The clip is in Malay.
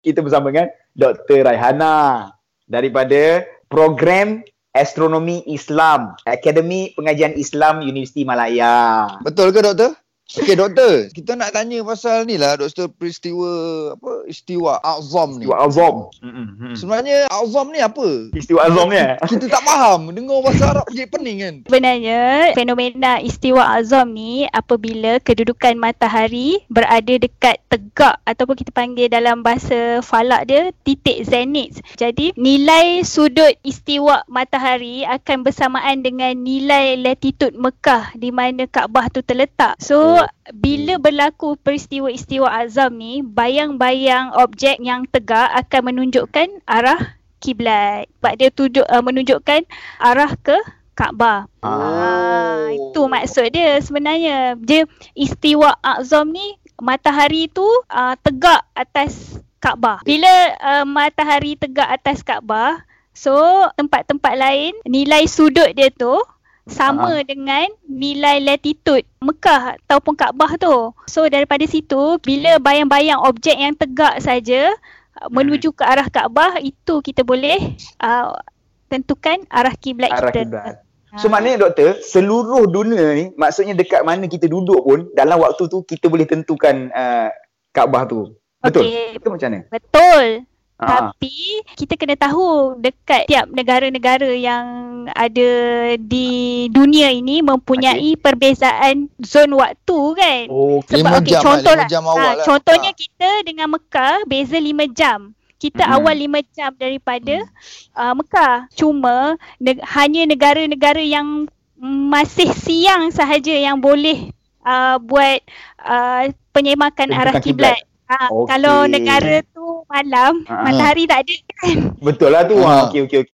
Kita bersama dengan Dr. Raihana daripada program Astronomi Islam, Akademi Pengajian Islam Universiti Malaya. Betul ke doktor? Okey doktor, kita nak tanya pasal ni lah doktor peristiwa apa istiwa azam ni. Istiwa Azam. Sebenarnya azam ni apa? Istiwa Azam ni eh? Kita tak faham. Dengar bahasa Arab jadi pening kan. Sebenarnya fenomena istiwa azam ni apabila kedudukan matahari berada dekat tegak ataupun kita panggil dalam bahasa falak dia titik zenith. Jadi nilai sudut istiwa matahari akan bersamaan dengan nilai latitude Mekah di mana Kaabah tu terletak. So bila berlaku peristiwa istiwa azam ni bayang-bayang objek yang tegak akan menunjukkan arah kiblat. Sebab dia tunjuk uh, menunjukkan arah ke Kaabah. Ah, itu maksud dia sebenarnya. Dia istiwa azam ni matahari tu uh, tegak atas Kaabah. Bila uh, matahari tegak atas Kaabah, so tempat-tempat lain nilai sudut dia tu sama Ah. dengan nilai latitude Mekah ataupun Kaabah tu. So daripada situ bila bayang-bayang objek yang tegak saja uh, menuju ke arah Kaabah itu kita boleh uh, tentukan arah kiblat Arah kita. kiblat. So maknanya doktor, seluruh dunia ni maksudnya dekat mana kita duduk pun dalam waktu tu kita boleh tentukan uh, Kaabah tu. Betul? Okey, Itu macam mana? betul. Ah. Tapi kita kena tahu dekat tiap negara-negara yang ada di dunia ini mempunyai perbezaan zon waktu kan. Oh, Lima okey, jam lah, contoh lima lah. jam Ha, awal lah. contohnya Ah. kita dengan Mekah beza 5 jam. Kita Mm-mm. awal 5 jam daripada uh, Mekah. Cuma ne- hanya negara-negara yang masih siang sahaja yang boleh uh, buat uh, penyemakan arah kiblat. kiblat. Ha, Okey. Kalau negara malam, Ah. matahari tak ada kan. betul lah tu. Ha. Okey okey okey.